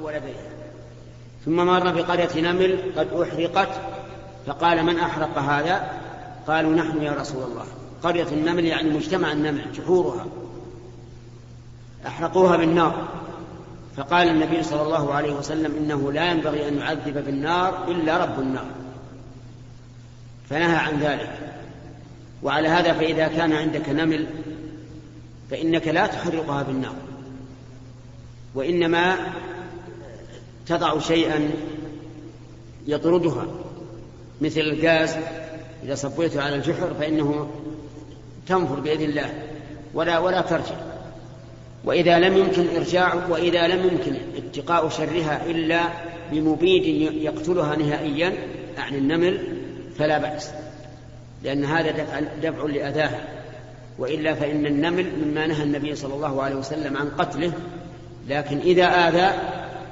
ولديها ثم مر بقرية نمل قد أحرقت فقال من أحرق هذا؟ قالوا نحن يا رسول الله. قرية النمل يعني مجتمع النمل جحورها. أحرقوها بالنار. فقال النبي صلى الله عليه وسلم إنه لا ينبغي أن يعذب بالنار إلا رب النار. فنهى عن ذلك. وعلى هذا فإذا كان عندك نمل فإنك لا تحرقها بالنار. وإنما تضع شيئا يطردها مثل الغاز إذا صبيته على الجحر فإنه تنفر بإذن الله ولا ولا ترجع. وإذا لم يمكن إرجاع وإذا لم يمكن اتقاء شرها إلا بمبيد يقتلها نهائيا عن النمل فلا بأس لأن هذا دفع, دفع لأذاها. وإلا فإن النمل مما نهى النبي صلى الله عليه وسلم عن قتله لكن إذا آذى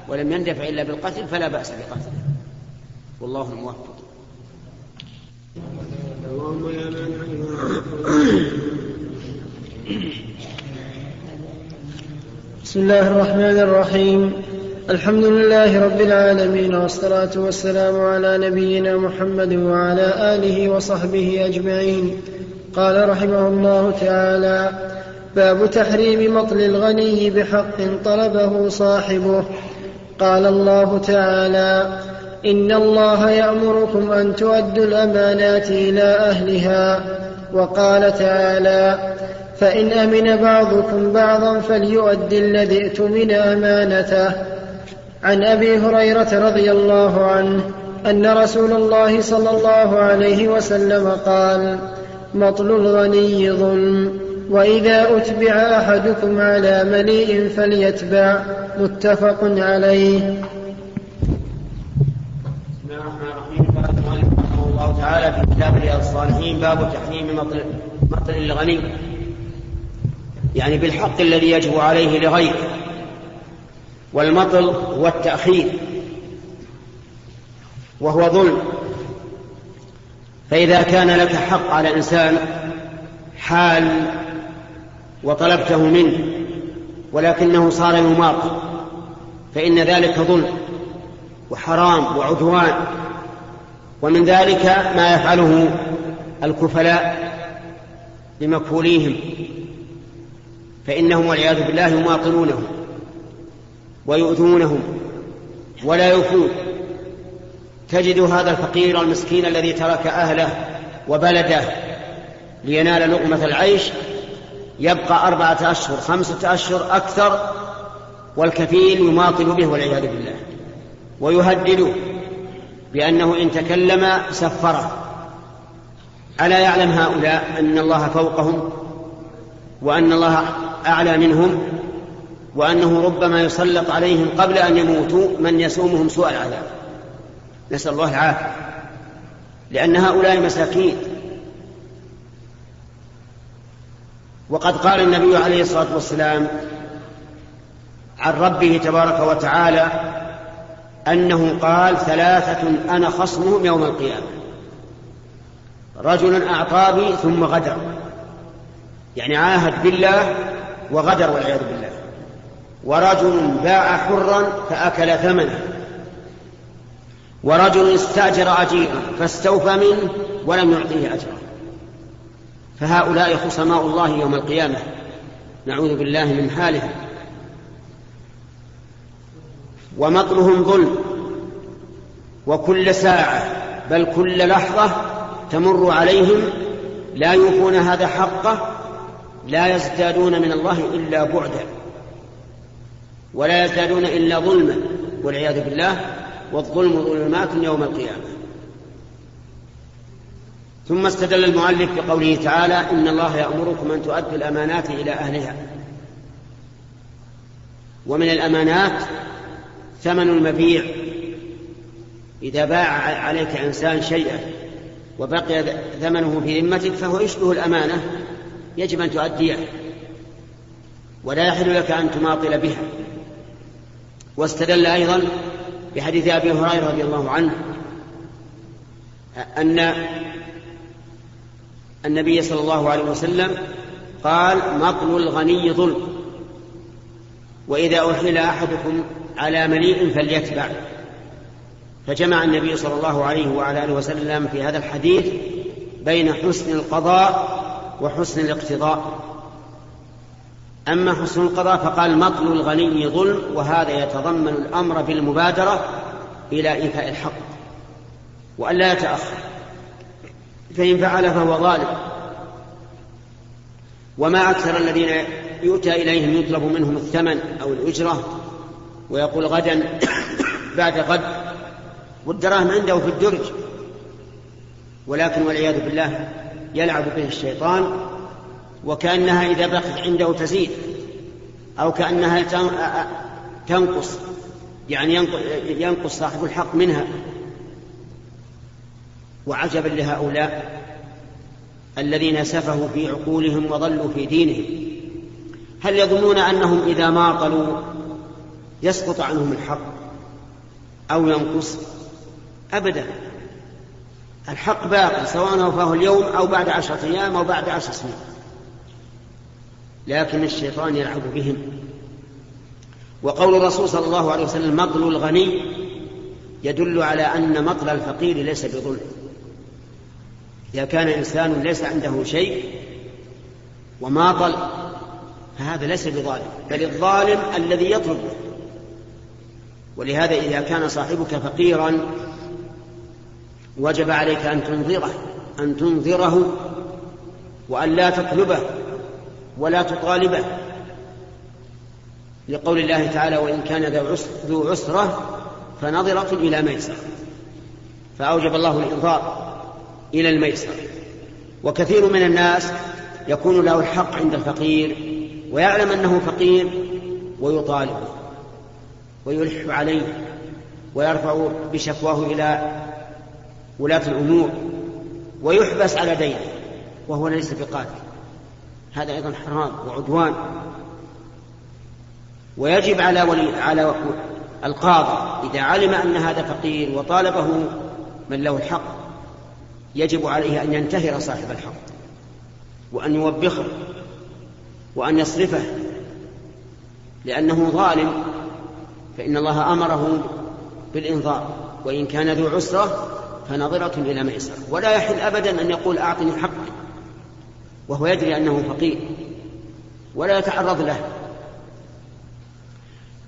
ولم يندفع إلا بالقتل فلا بأس بقتله. والله الموفق. اللهم يا بسم الله الرحمن الرحيم. الحمد لله رب العالمين والصلاة والسلام على نبينا محمد وعلى آله وصحبه أجمعين. قال رحمه الله تعالى باب تحريم مطل الغني بحق طلبه صاحبه. قال الله تعالى إن الله يأمركم أن تؤدوا الأمانات إلى أهلها. وقال تعالى فإن أمن بعضكم بعضا فليؤد الذي ائتمن أمانته. عن أبي هريرة رضي الله عنه أن رسول الله صلى الله عليه وسلم قال مطل الغني ظلم. وإذا أتبع أحدكم على مليء فليتبع. متفق عليه. الله تعالى في كتاب رياض الصالحين باب تحريم مطل مطل الغني. يعني بالحق الذي يجب عليه لغيره. والمطل هو التأخير. وهو ظلم. فإذا كان لك حق على إنسان حال وطلبته منه ولكنه صار يماطل فإن ذلك ظلم وحرام وعدوان ومن ذلك ما يفعله الكفلاء بمكفوليهم فإنهم والعياذ بالله يماطلونهم ويؤذونهم ولا يوفون تجد هذا الفقير المسكين الذي ترك أهله وبلده لينال لقمة العيش يبقى أربعة أشهر خمسة أشهر أكثر والكفيل يماطل به والعياذ بالله ويهدده بأنه إن تكلم سفره. ألا يعلم هؤلاء أن الله فوقهم وأن الله أعلى منهم وأنه ربما يسلط عليهم قبل أن يموتوا من يسومهم سوء العذاب؟ نسأل الله العافية. لأن هؤلاء مساكين وقد قال النبي عليه الصلاة والسلام عن ربه تبارك وتعالى أنه قال ثلاثة أنا خصمهم يوم القيامة رجل أعطى ثم غدر. يعني عاهد بالله وغدر والعياذ بالله. ورجل باع حرا فأكل ثمنه. ورجل استأجر أجيرا فاستوفى منه ولم يعطيه أجرا. فهؤلاء خصماء الله يوم القيامة. نعوذ بالله من حالهم. ومطلهم ظلم. وكل ساعة بل كل لحظة تمر عليهم لا يوفون هذا حقه لا يزدادون من الله إلا بعدا. ولا يزدادون إلا ظلما والعياذ بالله والظلم ظلمات يوم القيامة. ثم استدل المؤلف بقوله تعالى إن الله يأمركم أن تؤدوا الأمانات إلى أهلها. ومن الأمانات ثمن المبيع. إذا باع عليك إنسان شيئا وبقي ثمنه في ذمتك فهو يشبه الأمانة يجب أن تؤديه. ولا يحل لك أن تماطل بها. واستدل أيضا بحديث أبي هريرة رضي الله عنه أن النبي صلى الله عليه وسلم قال مطل الغني ظلم وإذا أحيل أحدكم على مليء فليتبع. فجمع النبي صلى الله عليه وعلى آله وسلم في هذا الحديث بين حسن القضاء وحسن الاقتضاء. أما حسن القضاء فقال مطل الغني ظلم وهذا يتضمن الأمر بالمبادرة إلى إيفاء الحق وأن لا يتأخر فإن فعل فهو ظالم. وما أكثر الذين يؤتى إليهم يطلب منهم الثمن أو الأجرة ويقول غدا بعد غد والدراهم عنده في الدرج ولكن والعياذ بالله يلعب به الشيطان وكأنها إذا بقت عنده تزيد أو كأنها تنقص يعني ينقص صاحب الحق منها. وعجبا لهؤلاء الذين سفهوا في عقولهم وضلوا في دينهم. هل يظنون أنهم إذا ماطلوا يسقط عنهم الحق أو ينقص؟ أبدا. الحق باقي سواء وفاه اليوم أو بعد عشرة أيام أو بعد عشر سنين. لكن الشيطان يلعب بهم. وقول الرسول صلى الله عليه وسلم مطل الغني يدل على أن مطل الفقير ليس بظلم. إذا كان إنسان ليس عنده شيء وماطل فهذا ليس بظالم بل الظالم الذي يطلب. ولهذا إذا كان صاحبك فقيرا وجب عليك أن تنظره أن تنظره وأن لا تطلبه. ولا تطالبه. لقول الله تعالى وإن كان ذو عسرة فنظرة إلى ميسر فأوجب الله الإنظار إلى الميسر وكثير من الناس يكون له الحق عند الفقير ويعلم أنه فقير ويطالبه ويلح عليه ويرفع بشكواه إلى ولاة الأمور ويحبس على دينه وهو ليس بقادر هذا أيضا حرام وعدوان. ويجب على ولي على القاضي إذا علم أن هذا فقير وطالبه من له الحق يجب عليه أن ينتهر صاحب الحق وأن يوبخه وأن يصرفه لأنه ظالم فإن الله أمره بالإنظار وإن كان ذو عسرة فنظرة إلى ميسر ولا يحل أبدا أن يقول أعطني حقي. وهو يدري أنه فقير ولا يتعرض له.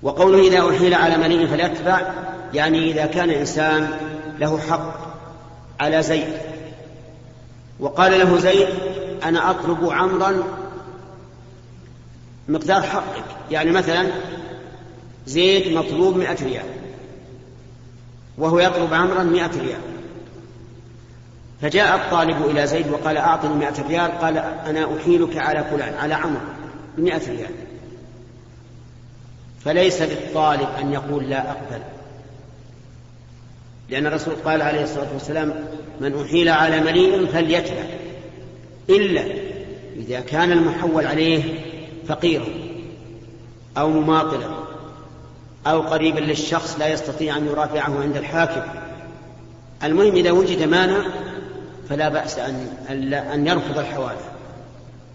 وقوله إذا أحيل على مني فليتبع يعني إذا كان إنسان له حق على زيد. وقال له زيد أنا أطلب عمرا مقدار حقك. يعني مثلا زيد مطلوب مئة ريال وهو يطلب عمرا مئة ريال. فجاء الطالب إلى زيد وقال أعطني مئة ريال قال أنا أحيلك على فلان على عمر بمئة ريال. فليس للطالب أن يقول لا أقبل. لأن الرسول قال عليه الصلاة والسلام من أحيل على مليء فليتبع. إلا إذا كان المحول عليه فقيرا أو مماطلا أو قريبا للشخص لا يستطيع أن يرافعه عند الحاكم. المهم إذا وجد مانع فلا بأس أن أن يرفض الحوالة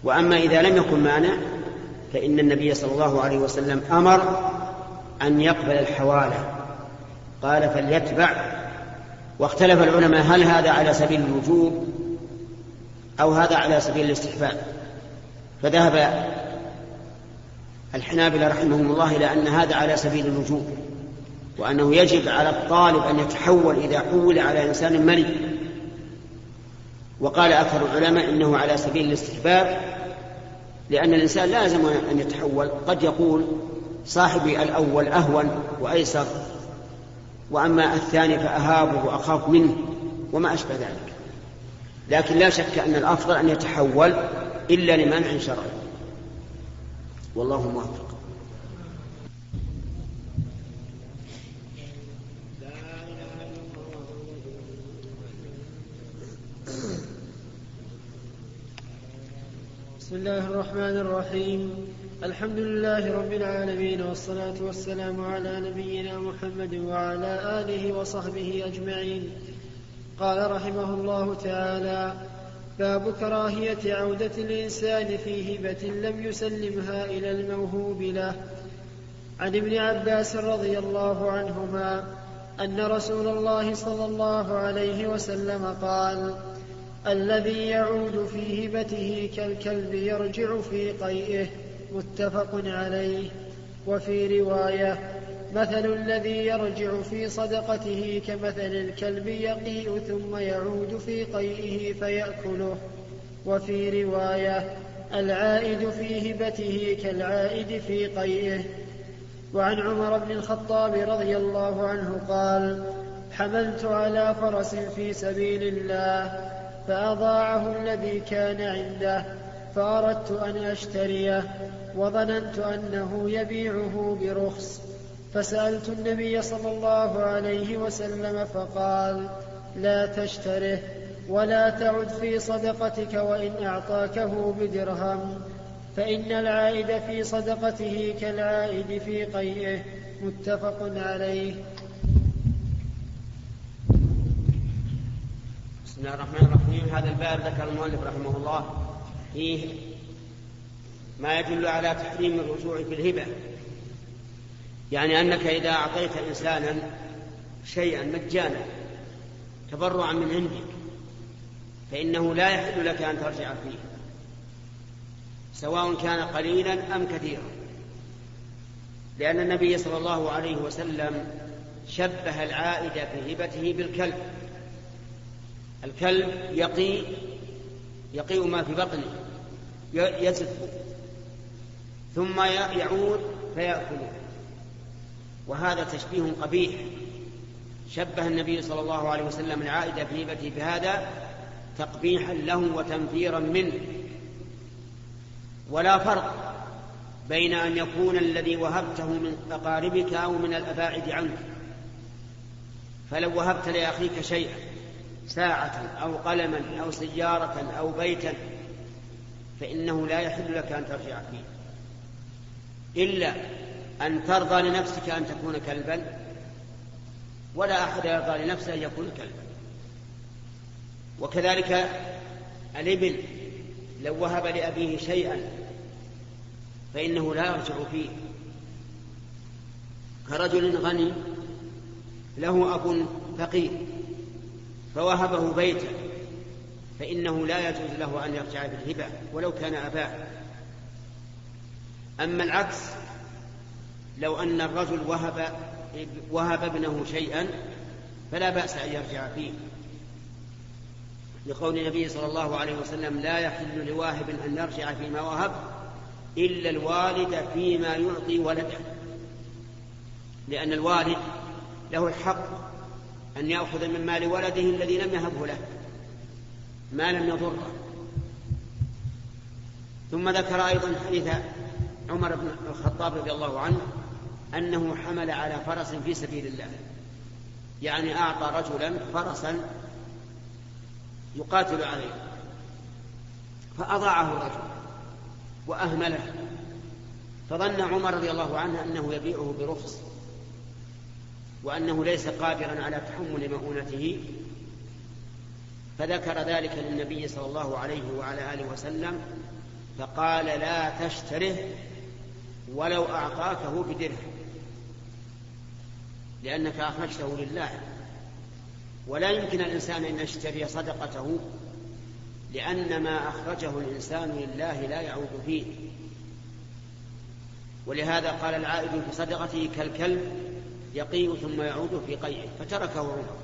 وأما إذا لم يكن مانع فإن النبي صلى الله عليه وسلم أمر أن يقبل الحوالة قال فليتبع. واختلف العلماء هل هذا على سبيل الوجوب أو هذا على سبيل الاستحباب؟ فذهب الحنابلة رحمهم الله إلى أن هذا على سبيل الوجوب وأنه يجب على الطالب أن يتحول إذا حول على إنسان ملي وقال أكثر العلماء إنه على سبيل الاستحباب لأن الإنسان لازم أن يتحول. قد يقول صاحبي الأول أهون وأيسر وأما الثاني فأهابه وأخاف منه وما أشبه ذلك. لكن لا شك أن الأفضل أن يتحول إلا لمنع شرعي. والله موفق بسم الله الرحمن الرحيم. الحمد لله رب العالمين والصلاة والسلام على نبينا محمد وعلى آله وصحبه أجمعين. قال رحمه الله تعالى باب كراهية عودة الإنسان في هبة لم يسلمها إلى الموهوب له. عن ابن عباس رضي الله عنهما أن رسول الله صلى الله عليه وسلم قال الذي يعود في هبته كالكلب يرجع في قيئه متفق عليه. وفي رواية مثل الذي يرجع في صدقته كمثل الكلب يقيء ثم يعود في قيئه فيأكله. وفي رواية العائد في هبته كالعائد في قيئه. وعن عمر بن الخطاب رضي الله عنه قال حملت على فرس في سبيل الله فأضاعه الذي كان عنده فأردت أن أشتريه وظننت أنه يبيعه برخص. فسألت النبي صلى الله عليه وسلم فقال لا تشتره ولا تعد في صدقتك وإن أعطاكه بدرهم فإن العائد في صدقته كالعائد في قيئه متفق عليه. بسم الله الرحمن الرحيم. هذا الباب ذكر المؤلف رحمه الله. فيه ما يدل على تحريم الرجوع في الهبة. يعني أنك إذا أعطيت إنسانا شيئا مجانا تبرعا من عندك فإنه لا يحل لك أن ترجع فيه سواء كان قليلا أم كثيرا. لأن النبي صلى الله عليه وسلم شبه العائد في هبته بالكلب. الكلب يقي يقيء ما في بطنه يزف ثم يعود فيأكله. وهذا تشبيه قبيح. شبه النبي صلى الله عليه وسلم العائد في هبته بهذا تقبيحا له وتنفيرا منه. ولا فرق بين أن يكون الذي وهبته من أقاربك أو من الأباعد عنك. فلو وهبت لأخيك شيئا ساعة أو قلما أو سيارة أو بيتا فإنه لا يحل لك أن ترجع فيه. إلا أن ترضى لنفسك أن تكون كلبا ولا أحد يرضى لنفسه أن يكون كلبا. وكذلك الابن لو وهب لأبيه شيئا فإنه لا يرجع فيه. كرجل غني له أب فقير. فوهبه بيتا فإنه لا يجوز له أن يرجع بالهبة ولو كان أباه. أما العكس لو أن الرجل وهب وهب ابنه شيئا فلا بأس أن يرجع فيه. لقول النبي صلى الله عليه وسلم لا يحل لواهب أن يرجع فيما وهب إلا الوالد فيما يعطي ولده لأن الوالد له الحق أن يأخذ من مال ولده الذي لم يهبه له ما لم يضره. ثم ذكر أيضا حديث عمر بن الخطاب رضي الله عنه أنه حمل على فرس في سبيل الله يعني أعطى رجلا فرسا يقاتل عليه فأضاعه الرجل وأهمله. فظن عمر رضي الله عنه أنه يبيعه برخص. وأنه ليس قادرا على تحمل مؤونته فذكر ذلك للنبي صلى الله عليه وعلى آله وسلم فقال لا تشتره ولو أعطاكه بدرهم لأنك أخرجته لله. ولا يمكن الإنسان أن يشتري صدقته لأن ما أخرجه الإنسان لله لا يعود فيه. ولهذا قال العائد في صدقته كالكلب يقيء ثم يعود في قيعه فتركه عمر.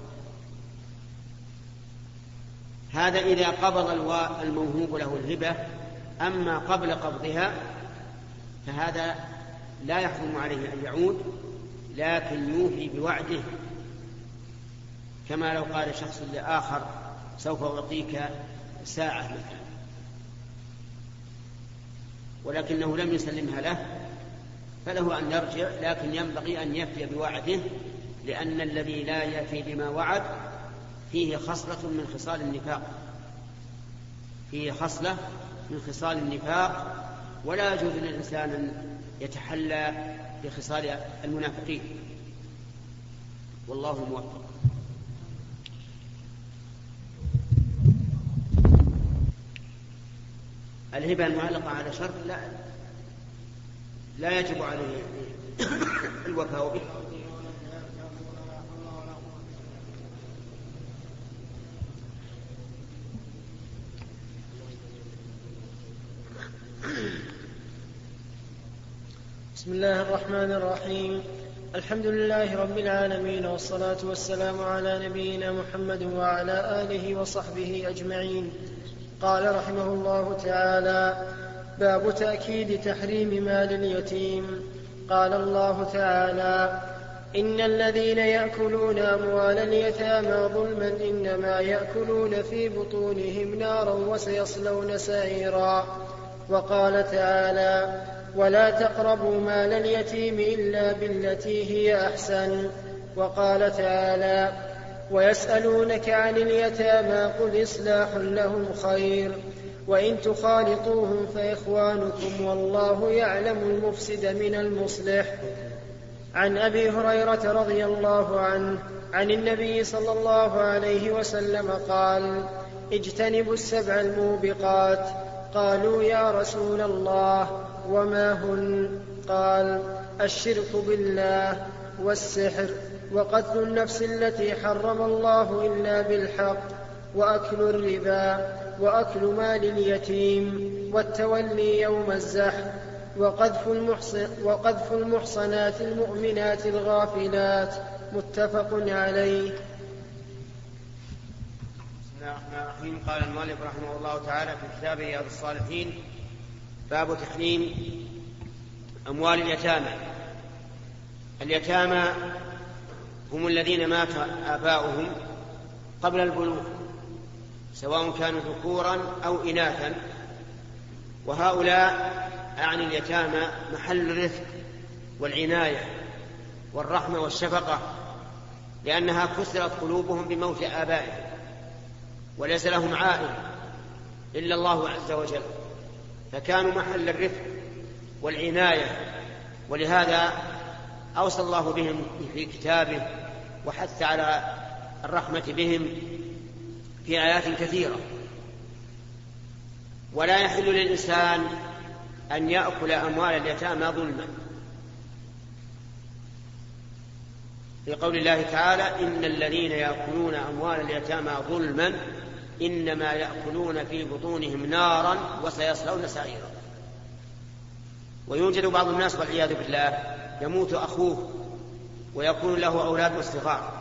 هذا إذا قبض الموهوب له الهبة أما قبل قبضها فهذا لا يحرم عليه أن يعود لكن يوفي بوعده. كما لو قال شخص لآخر سوف أعطيك ساعة مثلا. ولكنه لم يسلمها له فله أن يرجع لكن ينبغي أن يفي بوعده لأن الذي لا يفي بما وعد فيه خصلة من خصال النفاق. فيه خصلة من خصال النفاق ولا يجوز للإنسان أن يتحلى بخصال المنافقين. والله موفق. الهبة المعلقة على شرط لا لا يجب عليه الوفاء به. بسم الله الرحمن الرحيم. الحمد لله رب العالمين والصلاة والسلام على نبينا محمد وعلى آله وصحبه أجمعين. قال رحمه الله تعالى باب تأكيد تحريم مال اليتيم. قال الله تعالى إن الذين يأكلون أموال اليتامى ظلما إنما يأكلون في بطونهم نارا وسيصلون سعيرا. وقال تعالى ولا تقربوا مال اليتيم إلا بالتي هي أحسن. وقال تعالى ويسألونك عن اليتامى قل إصلاح لهم خير. وإن تخالطوهم فإخوانكم والله يعلم المفسد من المصلح. عن أبي هريرة رضي الله عنه عن النبي صلى الله عليه وسلم قال اجتنبوا السبع الموبقات. قالوا يا رسول الله وما هن؟ قال الشرك بالله والسحر وقتل النفس التي حرم الله إلا بالحق وأكل الربا وأكل مال اليتيم والتولي يوم الزحف وقذف, وقذف المحصنات المؤمنات الغافلات. متفق عليه. بسم الله الرحمن الرحيم. قال المؤلف رحمه الله تعالى في كتاب رياض الصالحين باب تحريم أموال اليتامى. اليتامى هم الذين مات آباؤهم قبل البلوغ. سواء كانوا ذكورا أو إناثا. وهؤلاء أعني اليتامى محل الرفق والعناية والرحمة والشفقة لأنها كسرت قلوبهم بموت آبائهم وليس لهم عائل إلا الله عز وجل. فكانوا محل الرفق والعناية ولهذا أوصى الله بهم في كتابه وحث على الرحمة بهم في آيات كثيرة. ولا يحل للإنسان أن يأكل أموال اليتامى ظلما. في قول الله تعالى إن الذين يأكلون أموال اليتامى ظلما إنما يأكلون في بطونهم نارا وسيصلون سعيرا. ويوجد بعض الناس والعياذ بالله يموت أخوه ويكون له أولاد صغار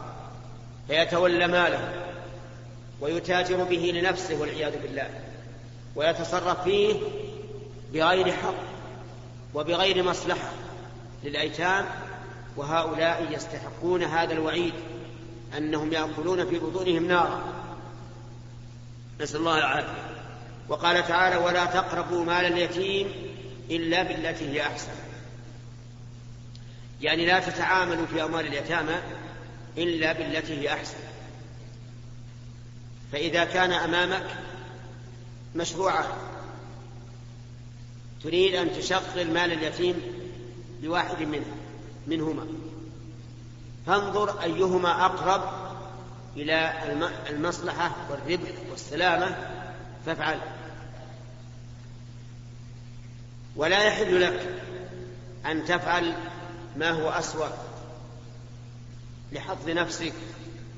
فيتولى ماله. ويتاجر به لنفسه والعياذ بالله ويتصرف فيه بغير حق وبغير مصلحة للأيتام وهؤلاء يستحقون هذا الوعيد أنهم يأكلون في بطونهم نارا. نسأل الله العافية. وقال تعالى ولا تقربوا مال اليتيم إلا بالتي هي أحسن. يعني لا تتعاملوا في أموال اليتامى إلا بالتي هي أحسن. فإذا كان أمامك مشروعة تريد أن تشغل مال اليتيم بواحد منه منهما. فانظر أيهما أقرب إلى المصلحة والربح والسلامة فافعل. ولا يحل لك أن تفعل ما هو أسوأ لحظ نفسك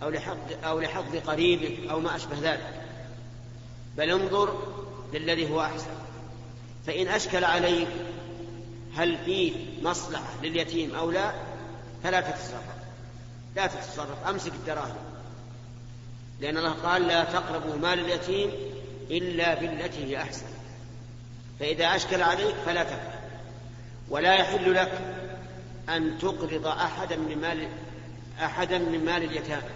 أو لحظ أو لحظ قريبك أو ما أشبه ذلك. بل انظر للذي هو أحسن. فإن أشكل عليك هل فيه مصلحة لليتيم أو لا فلا تتصرف. لا تتصرف. أمسك الدراهم. لأن الله قال لا تقربوا مال اليتيم إلا بالتي هي أحسن. فإذا أشكل عليك فلا تفعل ولا يحل لك أن تقرض أحدا من مال أحدا من مال اليتامى.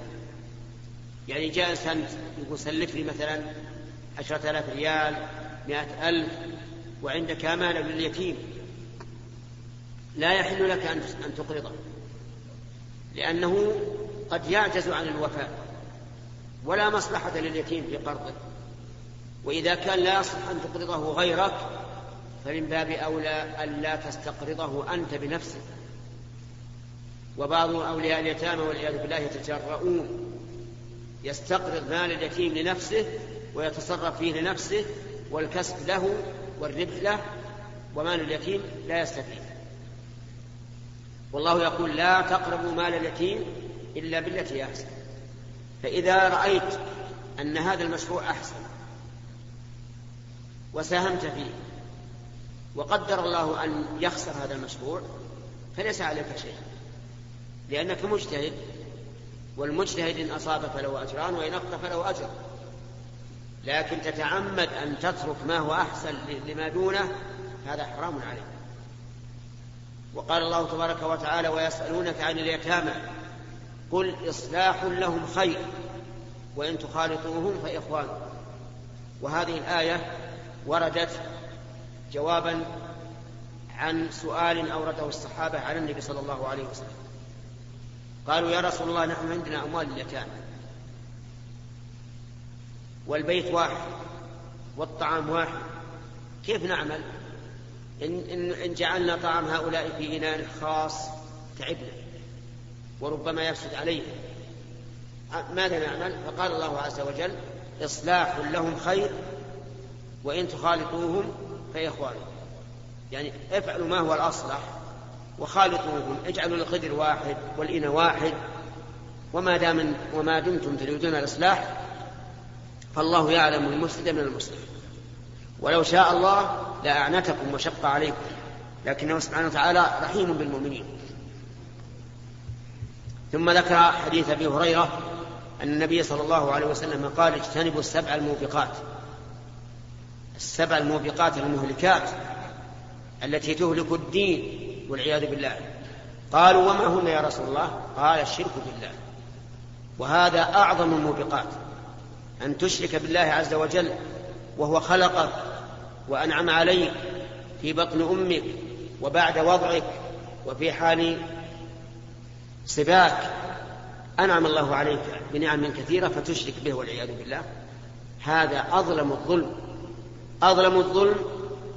يعني جاء إنسان يقول سلف لي مثلا عشرة آلاف ريال مئة ألف وعندك أمانة لليتيم لا يحل لك أن تقرضه لأنه قد يعجز عن الوفاء ولا مصلحة لليتيم في قرضه. وإذا كان لا يصلح أن تقرضه غيرك فمن باب أولى ألا تستقرضه أنت بنفسك. وبعض أولياء اليتامى والعياذ بالله يتجرؤون يستقرض مال اليتيم لنفسه ويتصرف فيه لنفسه والكسب له والربح له ومال اليتيم لا يستفيد. والله يقول لا تقربوا مال اليتيم إلا بالتي أحسن. فإذا رأيت أن هذا المشروع أحسن وساهمت فيه وقدر الله أن يخسر هذا المشروع فليس عليك شيء لأنك مجتهد والمجتهد إن أصاب فله أجران وإن أخطأ فله أجر. لكن تتعمد أن تترك ما هو أحسن لما دونه هذا حرام عليك. وقال الله تبارك وتعالى ويسألونك عن اليتامى قل إصلاح لهم خير وإن تخالطوهم فإخوانكم وهذه الآية وردت جوابا عن سؤال أورده الصحابة على النبي صلى الله عليه وسلم. قالوا يا رسول الله نحن عندنا أموال اليتامى والبيت واحد والطعام واحد. كيف نعمل؟ إن, إن, إن جعلنا طعام هؤلاء في إناء خاص تعبنا وربما يفسد عليهم. ماذا نعمل؟ فقال الله عز وجل إصلاح لهم خير وإن تخالطوهم فإخوانكم. يعني افعلوا ما هو الأصلح. وخالطوهم اجعلوا القدر واحد والإنى واحد. وما دام وما دمتم تريدون الإصلاح فالله يعلم المفسد من المصلح ولو شاء الله لأعنتكم وشق عليكم. لكنه سبحانه وتعالى رحيم بالمؤمنين. ثم ذكر حديث أبي هريرة أن النبي صلى الله عليه وسلم قال اجتنبوا السبع الموبقات. السبع الموبقات المهلكات التي تهلك الدين. والعياذ بالله. قالوا وما هن يا رسول الله؟ قال الشرك بالله. وهذا أعظم الموبقات. أن تشرك بالله عز وجل وهو خلقك وأنعم عليك في بطن أمك وبعد وضعك وفي حال سباك أنعم الله عليك بنعم كثيرة فتشرك به والعياذ بالله. هذا أظلم الظلم. أظلم الظلم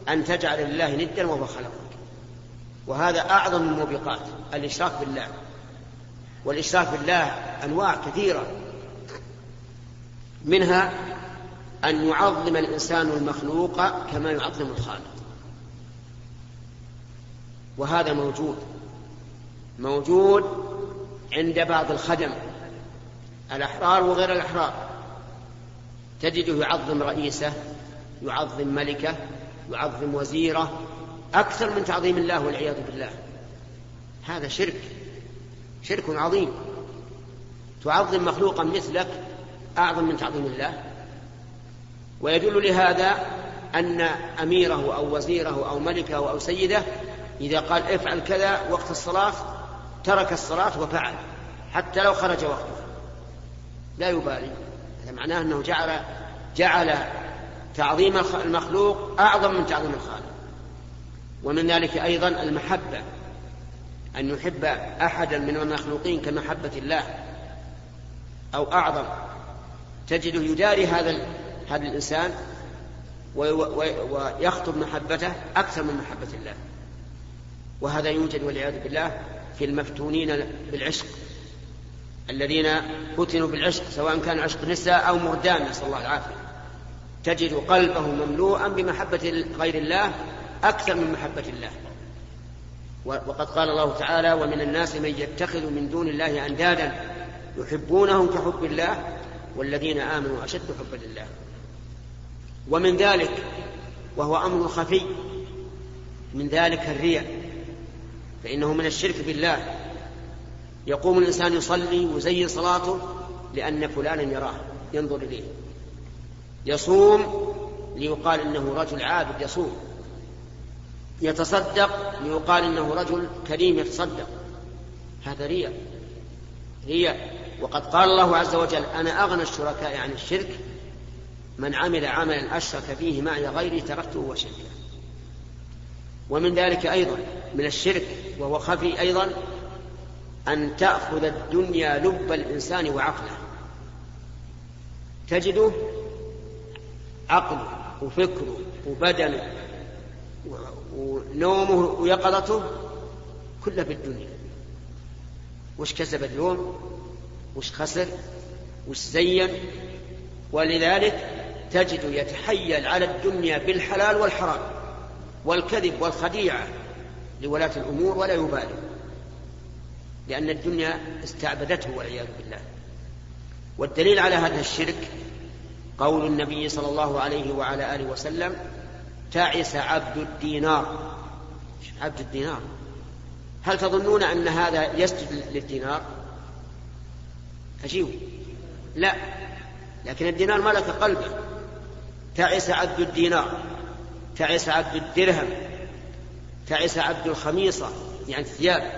أن تجعل لله ندا وهو خلقك. وهذا أعظم الموبقات الإشراك بالله. والإشراك بالله أنواع كثيرة. منها أن يعظم الإنسان المخلوق كما يعظم الخالق. وهذا موجود. موجود عند بعض الخدم. الأحرار وغير الأحرار. تجده يعظم رئيسه يعظم ملكه يعظم وزيره أكثر من تعظيم الله والعياذ بالله. هذا شرك. شرك عظيم. تعظم مخلوقا مثلك أعظم من تعظيم الله. ويدل لهذا أن أميره أو وزيره أو ملكه أو سيده إذا قال افعل كذا وقت الصلاة ترك الصلاة وفعل حتى لو خرج وقته. لا يبالي. هذا معناه أنه جعل جعل تعظيم المخلوق أعظم من تعظيم الخالق. ومن ذلك أيضا المحبة أن يحب أحدا من المخلوقين كمحبة الله أو أعظم. تجده يداري هذا هذا الإنسان ويخطب محبته أكثر من محبة الله. وهذا يوجد والعياذ بالله في المفتونين بالعشق. الذين فتنوا بالعشق سواء كان عشق نساء أو مردان نسأل الله العافية. تجد قلبه مملوءا بمحبة غير الله أكثر من محبة الله. وقد قال الله تعالى ومن الناس من يتخذ من دون الله أندادا يحبونهم كحب الله والذين آمنوا أشد حبا لله. ومن ذلك وهو أمر خفي من ذلك الرياء فإنه من الشرك بالله. يقوم الإنسان يصلي ويزين صلاته لأن فلانا يراه ينظر إليه. يصوم ليقال إنه رجل عابد يصوم. يتصدق ليقال إنه رجل كريم يتصدق. هذا رياء رياء. وقد قال الله عز وجل أنا أغنى الشركاء عن الشرك من عمل عملا أشرك فيه معي غيري تركته وشركه. ومن ذلك أيضا من الشرك وهو خفي أيضا أن تأخذ الدنيا لب الإنسان وعقله. تجده عقله وفكره وبدنه ونومه ويقظته كله بالدنيا. وش كسب اليوم؟ وش خسر؟ وش زين؟ ولذلك تجد يتحيل على الدنيا بالحلال والحرام والكذب والخديعة لولاة الأمور ولا يبالي. لأن الدنيا استعبدته والعياذ بالله. والدليل على هذا الشرك قول النبي صلى الله عليه وعلى آله وسلم تعس عبد الدينار. عبد الدينار. هل تظنون أن هذا يسجد للدينار؟ أجيب لا. لكن الدينار ملك قلبه. تعس عبد الدينار. تعس عبد الدرهم. تعس عبد الخميصة يعني الثياب.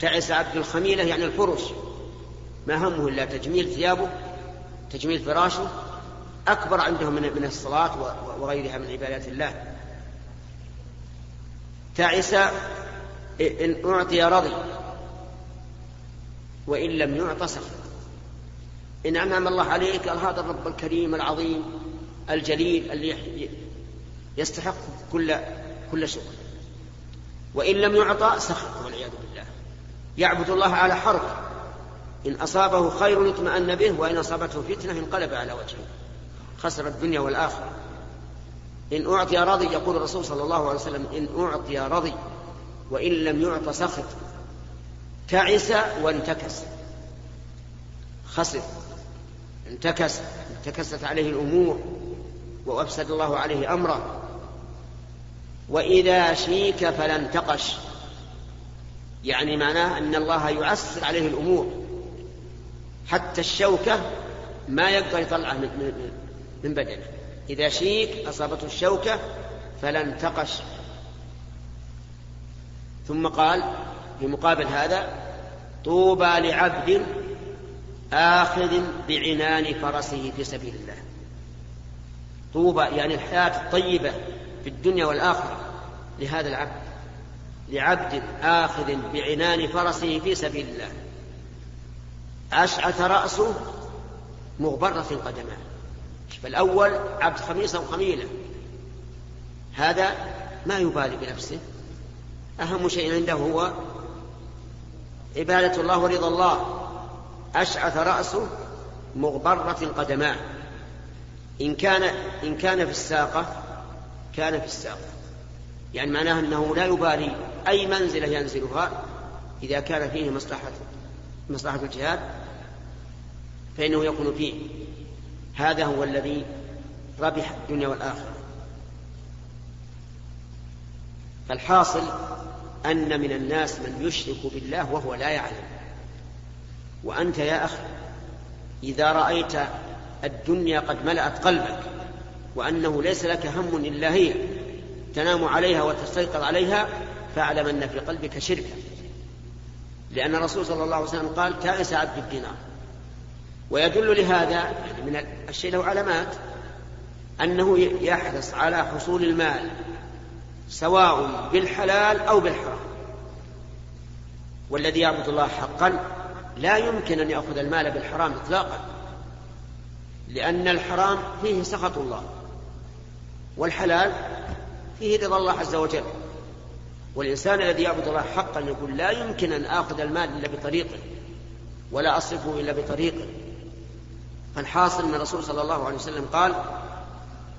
تعس عبد الخميلة يعني الفرش. ما همه إلا تجميل ثيابه تجميل فراشه أكبر عندهم من الصلاة وغيرها من عبادات الله. تعس إن أعطي رضي وإن لم يعط سخط. إن أنعم الله عليك قال هذا الرب الكريم العظيم الجليل اللي يستحق كل كل شكر وإن لم يعطى سخط والعياذ بالله. يعبد الله على حرف. إن أصابه خير اطمأن به وإن أصابته فتنة انقلب على وجهه. خسر الدنيا والآخرة. إن أعطي رضي يقول الرسول صلى الله عليه وسلم إن أعطي رضي وإن لم يعط سخط. تعس وانتكس. خسر. انتكس. انتكست عليه الأمور وأفسد الله عليه أمره. وإذا شيك فلا انتقش. يعني معناه أن الله يعسر عليه الأمور. حتى الشوكة ما يقدر يطلعه من, بدنه إذا شيك أصابته الشوكة فلا انتقش ثم قال في مقابل هذا طوبى لعبد آخذ بعنان فرسه في سبيل الله. طوبى يعني الحياة الطيبة في الدنيا والآخرة لهذا العبد. لعبد آخذ بعنان فرسه في سبيل الله. أشعث رأسه مغبرة قدماه. فالأول عبد خميصة وخميلة. هذا ما يبالي بنفسه. أهم شيء عنده هو عبادة الله ورضا الله. أشعث رأسه مغبرة قدماه إن كان إن كان في الساقة كان في الساقة. يعني معناه أنه لا يبالي أي منزلة ينزلها إذا كان فيه مصلحة مصلحة الجهاد فإنه يكون فيه. هذا هو الذي ربح الدنيا والآخرة. فالحاصل أن من الناس من يشرك بالله وهو لا يعلم. وأنت يا أخي إذا رأيت الدنيا قد ملأت قلبك وأنه ليس لك هم إلا هي تنام عليها وتستيقظ عليها فاعلم أن في قلبك شركا لأن الرسول صلى الله عليه وسلم قال تائس عبد الدينار. ويدل لهذا يعني من الشيء له علامات أنه يحرص على حصول المال سواء بالحلال أو بالحرام. والذي يعبد الله حقا لا يمكن أن يأخذ المال بالحرام إطلاقا لأن الحرام فيه سخط الله والحلال فيه رضا الله عز وجل. والإنسان الذي يعبد الله حقا يقول لا يمكن أن آخذ المال إلا بطريقه ولا أصرفه إلا بطريقه. فالحاصل أن الرسول صلى الله عليه وسلم قال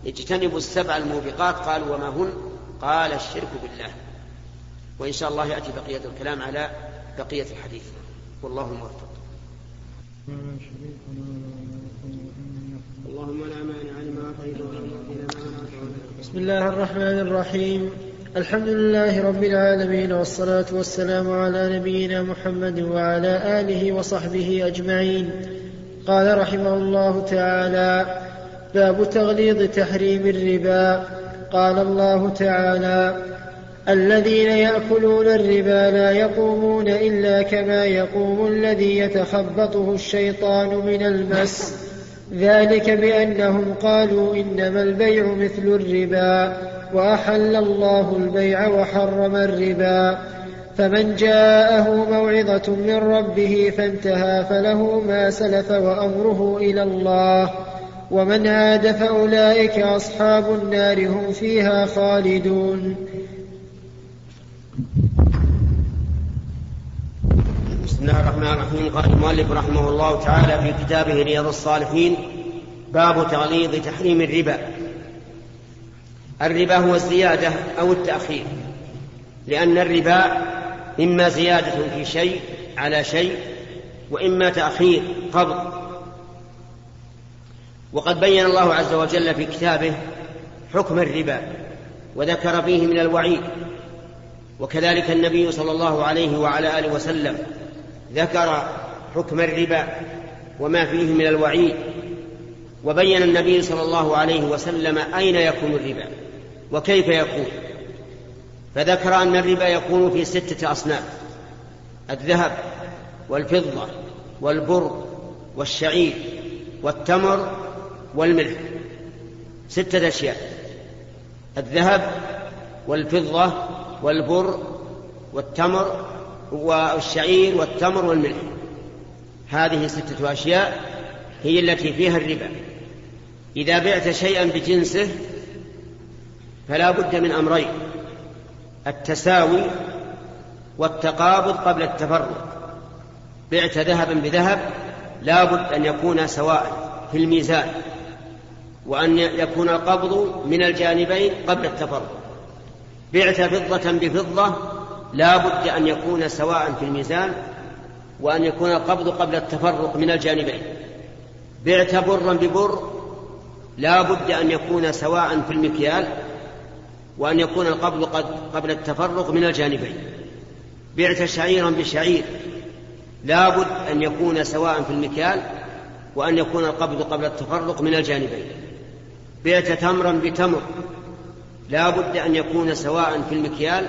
اجتنبوا السبع الموبقات قال وما هن؟ قال الشرك بالله. وإن شاء الله يأتي بقية الكلام على بقية الحديث. والله الموفق اللهم لا مانع لما بسم الله الرحمن الرحيم. الحمد لله رب العالمين والصلاة والسلام على نبينا محمد وعلى آله وصحبه أجمعين. قال رحمه الله تعالى باب تغليظ تحريم الربا. قال الله تعالى الذين يأكلون الربا لا يقومون إلا كما يقوم الذي يتخبطه الشيطان من المس. ذلك بأنهم قالوا إنما البيع مثل الربا وأحل الله البيع وحرم الربا. فمن جاءه موعظة من ربه فانتهى فله ما سلف وأمره إلى الله. ومن عاد فأولئك أصحاب النار هم فيها خالدون. بسم الله الرحمن الرحيم. قال المؤلف رحمه الله تعالى في كتابه رياض الصالحين باب تغليظ تحريم الربا. الربا هو الزيادة أو التأخير لأن الربا إما زيادة في شيء على شيء وإما تأخير قبض. وقد بين الله عز وجل في كتابه حكم الربا وذكر فيه من الوعيد. وكذلك النبي صلى الله عليه وعلى آله وسلم ذكر حكم الربا وما فيه من الوعيد. وبين النبي صلى الله عليه وسلم أين يكون الربا وكيف يكون. فذكر أن الربا يكون في ستة أصناف الذهب والفضة والبر والشعير والتمر والملح. ستة أشياء الذهب والفضة والبر والتمر والشعير والتمر والملح. هذه ستة أشياء هي التي فيها الربا. إذا بعت شيئا بجنسه فلا بد من أمرين التساوي والتقابض قبل التفرق. بعت ذهبا بذهب لا بد أن يكون سواء في الميزان وأن يكون القبض من الجانبين قبل التفرق. بعت فضة بفضة لا بد أن يكون سواء في الميزان وأن يكون القبض قبل التفرق من الجانبين. بعت برا ببر لا بد أن يكون سواء في المكيال وأن يكون القبض قد قبل التفرق من الجانبين. بعت شعيرا بشعير لا بد أن يكون سواء في المكيال وأن يكون القبض قبل التفرق من الجانبين. بعت تمرا بتمر. لا بد أن يكون سواء في المكيال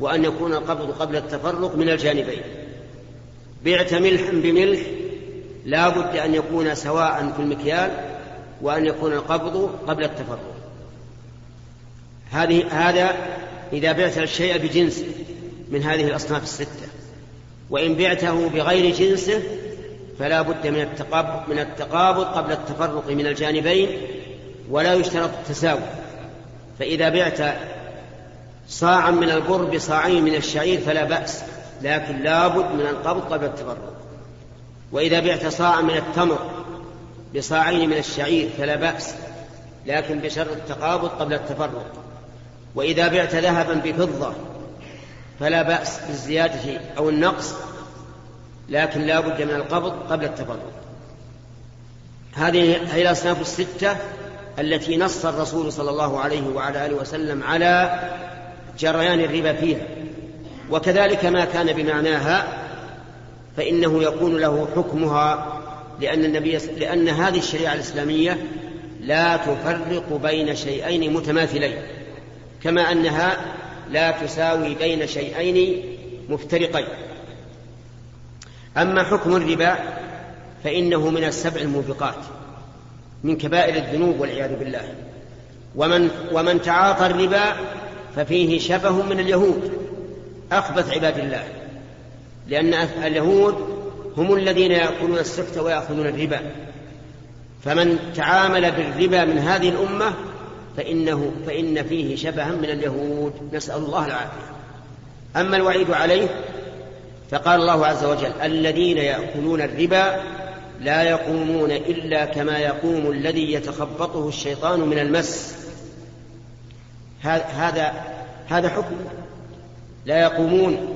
وأن يكون القبض قبل التفرق من الجانبين. بعت ملحا بملح. لا بد أن يكون سواء في المكيال وأن يكون القبض قبل التفرق. هذه هذا إذا بعت الشيء بجنسه من هذه الأصناف الستة. وإن بعته بغير جنسه فلا بد من التقابض من التقابض قبل التفرق من الجانبين ولا يشترط التساوي. فإذا بعت صاعا من البر بصاعين من الشعير فلا بأس لكن لابد من القبض قبل التفرق. وإذا بعت صاعا من التمر بصاعين من الشعير فلا بأس لكن بشرط التقابض قبل التفرق. وإذا بعت ذهبا بفضة فلا بأس بالزيادة أو النقص لكن لا بد من القبض قبل التفرق هذه هي الأصناف الستة التي نص الرسول صلى الله عليه وعلى آله وسلم على جريان الربا فيها. وكذلك ما كان بمعناها فإنه يكون له حكمها لأن النبي لأن هذه الشريعة الإسلامية لا تفرق بين شيئين متماثلين. كما أنها لا تساوي بين شيئين مفترقين. أما حكم الربا فإنه من السبع الموبقات من كبائر الذنوب والعياذ بالله. ومن ومن تعاطى الربا ففيه شبه من اليهود أخبث عباد الله لأن اليهود هم الذين يأكلون السفت ويأخذون الربا. فمن تعامل بالربا من هذه الأمة فإنه فإن فيه شبها من اليهود. نسأل الله العافية. أما الوعيد عليه فقال الله عز وجل الذين يأكلون الربا لا يقومون إلا كما يقوم الذي يتخبطه الشيطان من المس. هذا هذا حكم. لا يقومون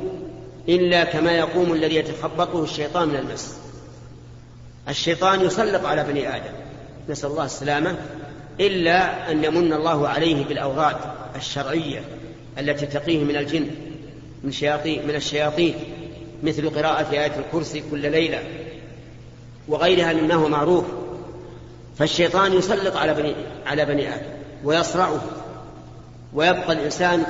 إلا كما يقوم الذي يتخبطه الشيطان من المس. الشيطان يسلط على بني آدم. نسأل الله السلامة إلا أن يمن الله عليه بالأوراد الشرعية التي تقيه من الجن من شياطين من الشياطين مثل قراءة آية الكرسي كل ليلة وغيرها مما هو معروف. فالشيطان يسلط على بني على بني آدم ويصرعه ويبقى الإنسان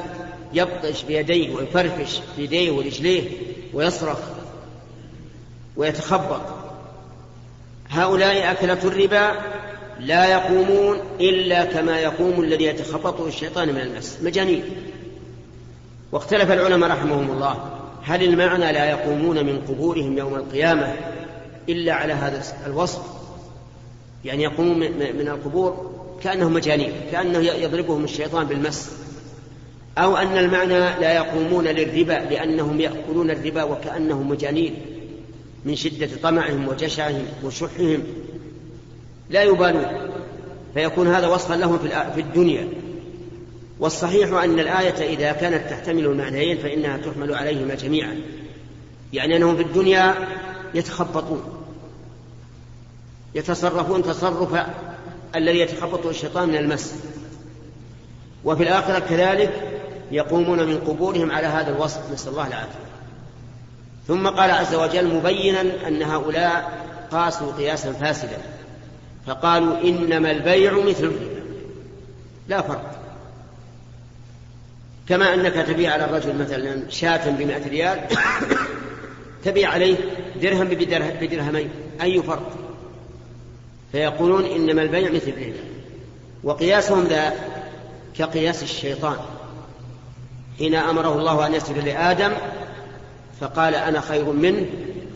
يبطش بيديه ويفرفش بيديه ورجليه ويصرخ ويتخبط. هؤلاء أكلة الربا لا يقومون إلا كما يقوم الذي يتخبطه الشيطان من المس مجانين. واختلف العلماء رحمهم الله. هل المعنى لا يقومون من قبورهم يوم القيامة إلا على هذا الوصف؟ يعني يقومون من القبور كأنهم مجانين كأنه يضربهم الشيطان بالمس. أو أن المعنى لا يقومون للربا لأنهم يأكلون الربا وكأنهم مجانين من شدة طمعهم وجشعهم وشحهم. لا يبالون فيكون هذا وصفا لهم في الدنيا. والصحيح أن الآية إذا كانت تحتمل المعنيين فإنها تحمل عليهما جميعا. يعني أنهم في الدنيا يتخبطون. يتصرفون تصرف الذي يتخبطه الشيطان من المس. وفي الآخرة كذلك يقومون من قبورهم على هذا الوصف. نسأل الله العافية. ثم قال عز وجل مبينا أن هؤلاء قاسوا قياسا فاسدا. فقالوا إنما البيع مثل الربا. لا فرق. كما أنك تبيع على الرجل مثلا شاة بمئة ريال تبيع عليه درهم بدرهمين. أي فرق؟ فيقولون إنما البيع مثل الربا. وقياسهم ذا كقياس الشيطان. حين أمره الله أن يسجد لآدم فقال أنا خير منه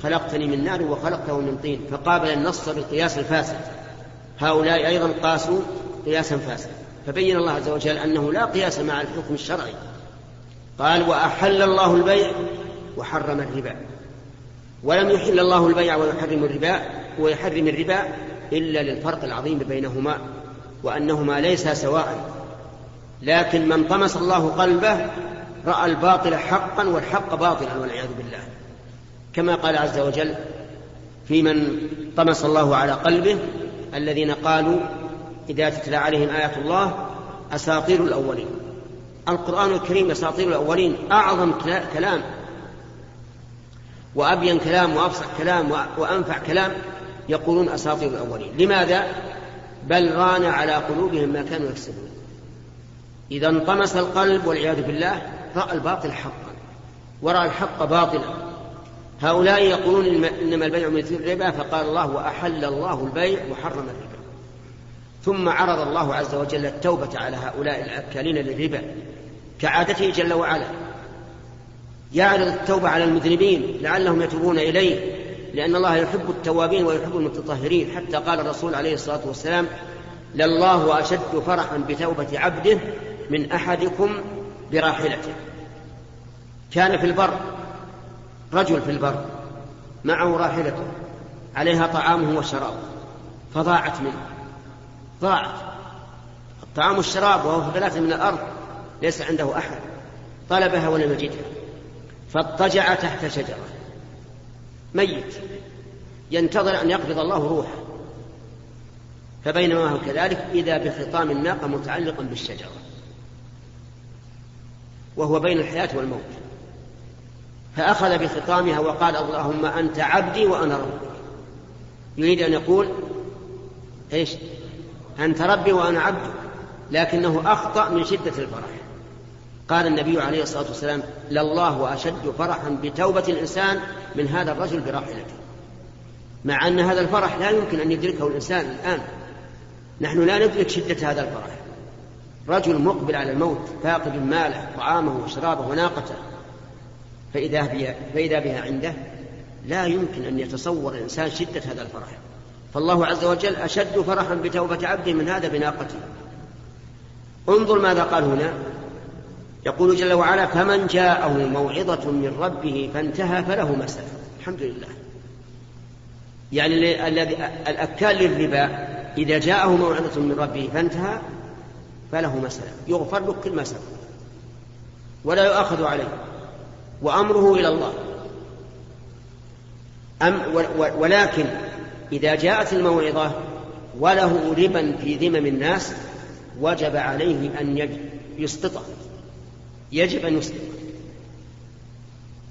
خلقتني من نار وخلقته من طين. فقابل النص بالقياس الفاسد. هؤلاء أيضا قاسوا قياسا فاسدا. فبين الله عز وجل أنه لا قياس مع الحكم الشرعي. قال وأحل الله البيع وحرم الربا. ولم يحل الله البيع ويحرم الربا ويحرم الربا إلا للفرق العظيم بينهما وأنهما ليسا سواء. لكن من طمس الله قلبه رأى الباطل حقا والحق باطلا والعياذ بالله. كما قال عز وجل في من طمس الله على قلبه الذين قالوا إذا تتلى عليهم آيات الله أساطير الأولين. القرآن الكريم أساطير الأولين أعظم كلام. وأبين كلام وأفصح كلام وأنفع كلام يقولون أساطير الأولين. لماذا؟ بل ران على قلوبهم ما كانوا يكسبون. إذا انطمس القلب والعياذ بالله رأى الباطل حقا. ورأى الحق باطلا. هؤلاء يقولون إنما البيع مثل الربا فقال الله وأحل الله البيع وحرم الربا. ثم عرض الله عز وجل التوبة على هؤلاء الأكالين للربا كعادته جل وعلا. يعرض التوبة على المذنبين لعلهم يتوبون إليه لأن الله يحب التوابين ويحب المتطهرين. حتى قال الرسول عليه الصلاة والسلام لله أشد فرحا بتوبة عبده من أحدكم براحلته كان في البر. رجل في البر معه راحلته عليها طعامه وشرابه فضاعت منه. ضاعت. الطعام والشراب وهو في من الأرض ليس عنده أحد. طلبها ولم يجدها. فاضطجع تحت شجرة. ميت. ينتظر أن يقبض الله روحه. فبينما هو كذلك إذا بخطام الناقة متعلقا بالشجرة. وهو بين الحياة والموت. فأخذ بخطامها وقال اللهم أنت عبدي وأنا ربك يريد أن يقول إيش؟ أنت ربي وأنا عبدك لكنه أخطأ من شدة الفرح. قال النبي عليه الصلاة والسلام لله أشد فرحا بتوبة الإنسان من هذا الرجل براحلته. مع أن هذا الفرح لا يمكن أن يدركه الإنسان الآن. نحن لا ندرك شدة هذا الفرح. رجل مقبل على الموت فاقد ماله طعامه وشرابه وناقته. فإذا بها, فإذا بها عنده لا يمكن أن يتصور الإنسان شدة هذا الفرح. فالله عز وجل أشد فرحا بتوبة عبده من هذا بناقته. انظر ماذا قال هنا. يقول جل وعلا فمن جاءه موعظة من ربه فانتهى فله ما الحمد لله. يعني الذي الأكال للربا إذا جاءه موعظة من ربه فانتهى فله سلف. يغفر له كل ما سلف. ولا يؤاخذ عليه. وأمره إلى الله. أم ولكن إذا جاءت الموعظة وله ربا في ذمم الناس وجب عليه أن يسقطه يجب أن يسقط.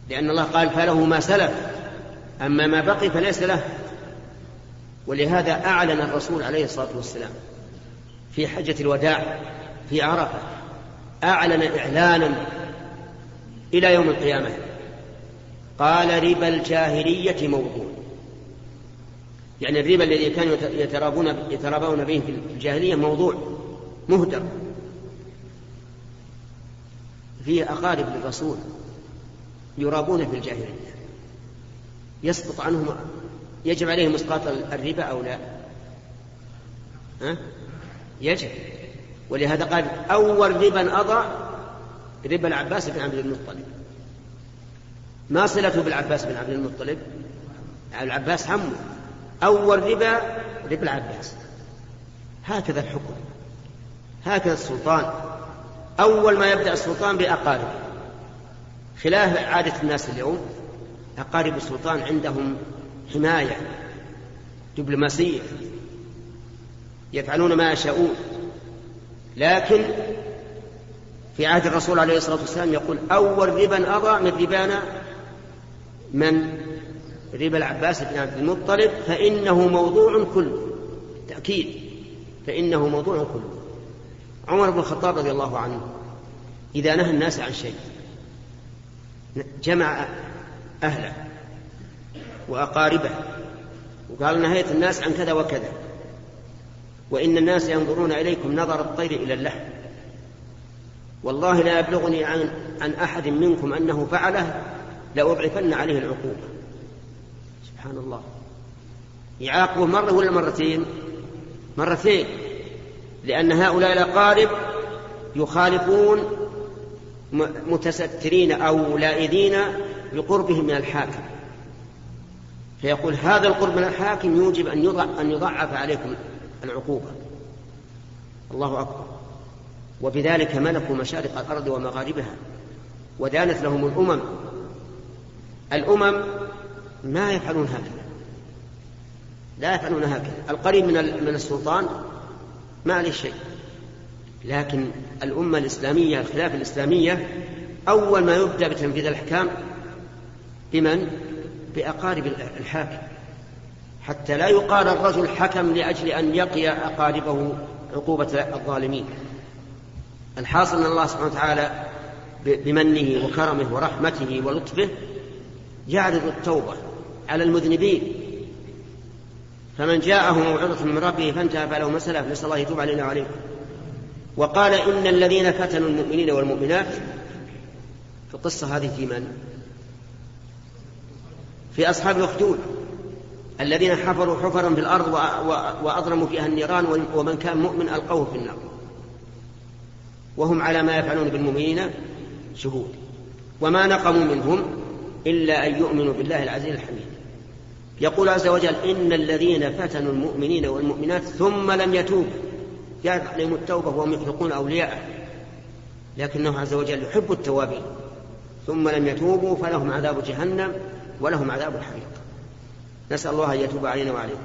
لأن الله قال فله ما سلف أما ما بقي فليس له. ولهذا أعلن الرسول عليه الصلاة والسلام في حجة الوداع في عرفة أعلن إعلانا إلى يوم القيامة. قال ربا الجاهلية موضوع. يعني الربا الذي كانوا يترابون يترابون به في الجاهلية موضوع مهدر. فيه أقارب للرسول يرابون في الجاهلية. يسقط عنهم يجب عليهم اسقاط الربا أو لا؟ ها؟ يجب. ولهذا قال أول ربا أضع ربا العباس بن عبد المطلب. ما صلته بالعباس بن عبد المطلب؟ العباس عمه أول ربا ربا العباس. هكذا الحكم. هكذا السلطان. أول ما يبدأ السلطان بأقاربه. خلاف عادة الناس اليوم أقارب السلطان عندهم حماية. دبلوماسية يفعلون ما يشاءون. لكن في عهد الرسول عليه الصلاة والسلام يقول أول ربا أضع من ربانا من ربا العباس بن عبد المطلب فإنه موضوع كله تأكيد فإنه موضوع كله عمر بن الخطاب رضي الله عنه إذا نهى الناس عن شيء جمع أهله وأقاربه وقال نهيت الناس عن كذا وكذا وإن الناس ينظرون إليكم نظر الطير إلى اللحم والله لا يبلغني عن, عن أحد منكم أنه فعله لأضعفن عليه العقوبة. سبحان الله. يعاقبه مرة ولا مرتين؟ مرتين. لأن هؤلاء الأقارب يخالفون متسترين أو لائذين بقربهم من الحاكم. فيقول هذا القرب من الحاكم يوجب أن يضع أن يضعف عليكم العقوبة. الله أكبر. وبذلك ملكوا مشارق الأرض ومغاربها ودانت لهم الأمم. الأمم ما يفعلون هكذا. لا يفعلون هكذا. القريب من من السلطان ما عليه شيء. لكن الأمة الإسلامية الخلافة الإسلامية أول ما يبدأ بتنفيذ الأحكام بمن؟ بأقارب الحاكم. حتى لا يقال الرجل حكم لأجل أن يقي أقاربه عقوبة الظالمين. الحاصل أن الله سبحانه وتعالى بمنه وكرمه ورحمته ولطفه يعرض التوبة على المذنبين. فمن جاءه موعظة من ربه فانتهى فله مسألة نسأل الله يتوب علينا وعليكم. وقال إن الذين فتنوا المؤمنين والمؤمنات في القصة هذه في من؟ في أصحاب الأخدود الذين حفروا حفرا في الأرض وأضرموا فيها النيران ومن كان مؤمن ألقوه في النار. وهم على ما يفعلون بالمؤمنين شهود وما نقموا منهم إلا أن يؤمنوا بالله العزيز الحميد. يقول عز وجل إن الذين فتنوا المؤمنين والمؤمنات ثم لم يتوبوا جاءت عليهم التوبة وهم يخلقون أولياءه. لكنه عز وجل يحب التوابين. ثم لم يتوبوا فلهم عذاب جهنم ولهم عذاب الحريق. نسأل الله أن يتوب علينا وعليكم.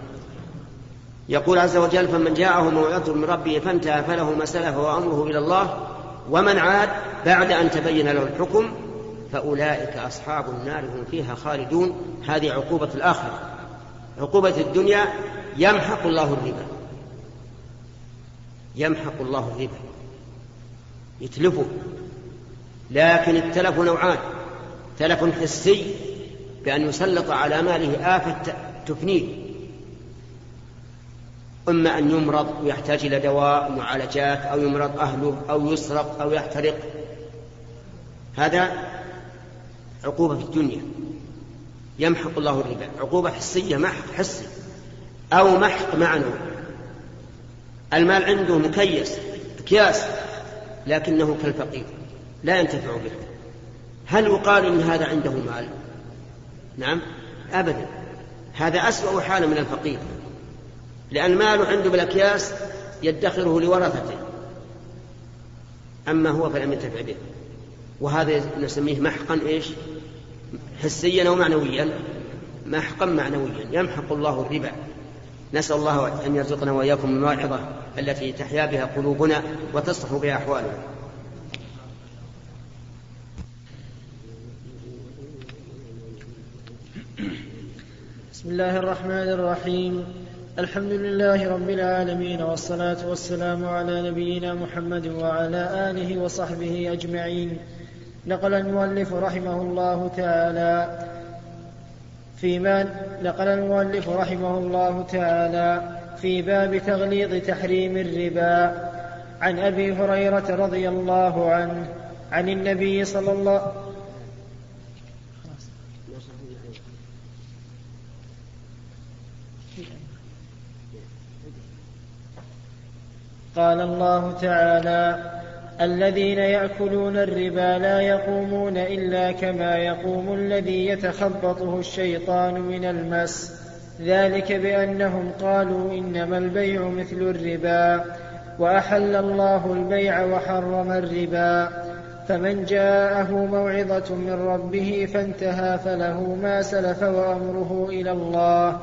يقول عز وجل فمن جاءه موعظة من ربه فانتهى فله ما سلف وأمره إلى الله ومن عاد بعد أن تبين له الحكم فأولئك أصحاب النار هم فيها خالدون. هذه عقوبة الآخرة. عقوبة الدنيا يمحق الله الربا. يمحق الله الربا. يتلفه. لكن التلف نوعان. تلف حسي بأن يسلط على ماله آفة تفنيه. إما أن يمرض ويحتاج إلى دواء معالجات أو يمرض أهله أو يسرق أو يحترق. هذا عقوبة في الدنيا. يمحق الله الربا. عقوبة حسية محق حسي. أو محق معنوي. المال عنده مكيس أكياس لكنه كالفقير. لا ينتفع به. هل يقال إن هذا عنده مال؟ نعم أبدا. هذا أسوأ حالا من الفقير. لأن ماله عنده بالأكياس يدخره لورثته. أما هو فلم ينتفع به. وهذا نسميه محقا إيش؟ حسيا أو معنويا. محقا معنويا. يمحق الله الربا. نسأل الله أن يرزقنا وإياكم الموعظة التي تحيا بها قلوبنا وتصلح بها أحوالنا. بسم الله الرحمن الرحيم. الحمد لله رب العالمين والصلاة والسلام على نبينا محمد وعلى آله وصحبه أجمعين. نقل المؤلف رحمه الله تعالى فيما نقل المؤلف رحمه الله تعالى في باب تغليظ تحريم الربا. عن أبي هريرة رضي الله عنه عن النبي صلى الله قال الله تعالى الذين يأكلون الربا لا يقومون إلا كما يقوم الذي يتخبطه الشيطان من المس. ذلك بأنهم قالوا إنما البيع مثل الربا وأحل الله البيع وحرم الربا. فمن جاءه موعظة من ربه فانتهى فله ما سلف وأمره إلى الله.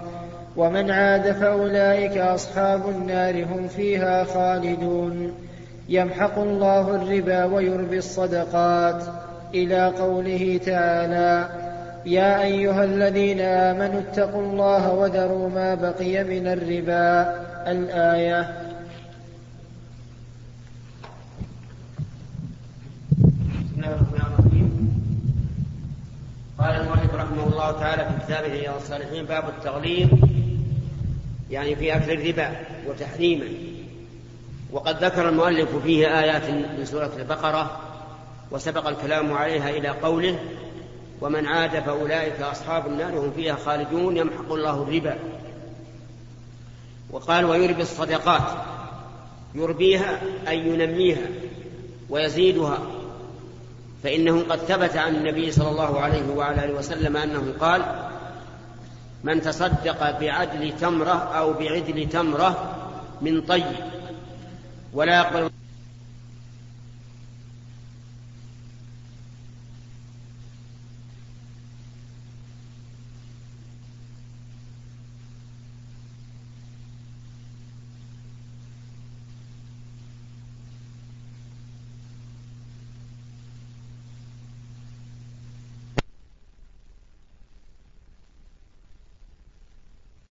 ومن عاد فأولئك أصحاب النار هم فيها خالدون. يمحق الله الربا ويربي الصدقات. إلى قوله تعالى يا أيها الذين آمنوا اتقوا الله وذروا ما بقي من الربا. الآية. قال رحمه الله تعالى في كتابه رياض الصالحين باب التغليظ يعني في أكل الربا وتحريمه. وقد ذكر المؤلف فيه آيات من سورة البقرة وسبق الكلام عليها إلى قوله ومن عاد فأولئك أصحاب النار هم فيها خالدون يمحق الله الربا. وقال ويربي الصدقات يربيها أي ينميها ويزيدها. فإنه قد ثبت عن النبي صلى الله عليه وعلى آله وسلم أنه قال من تصدق بعدل تمرة أو بعدل تمرة من طيب. ولا يقبل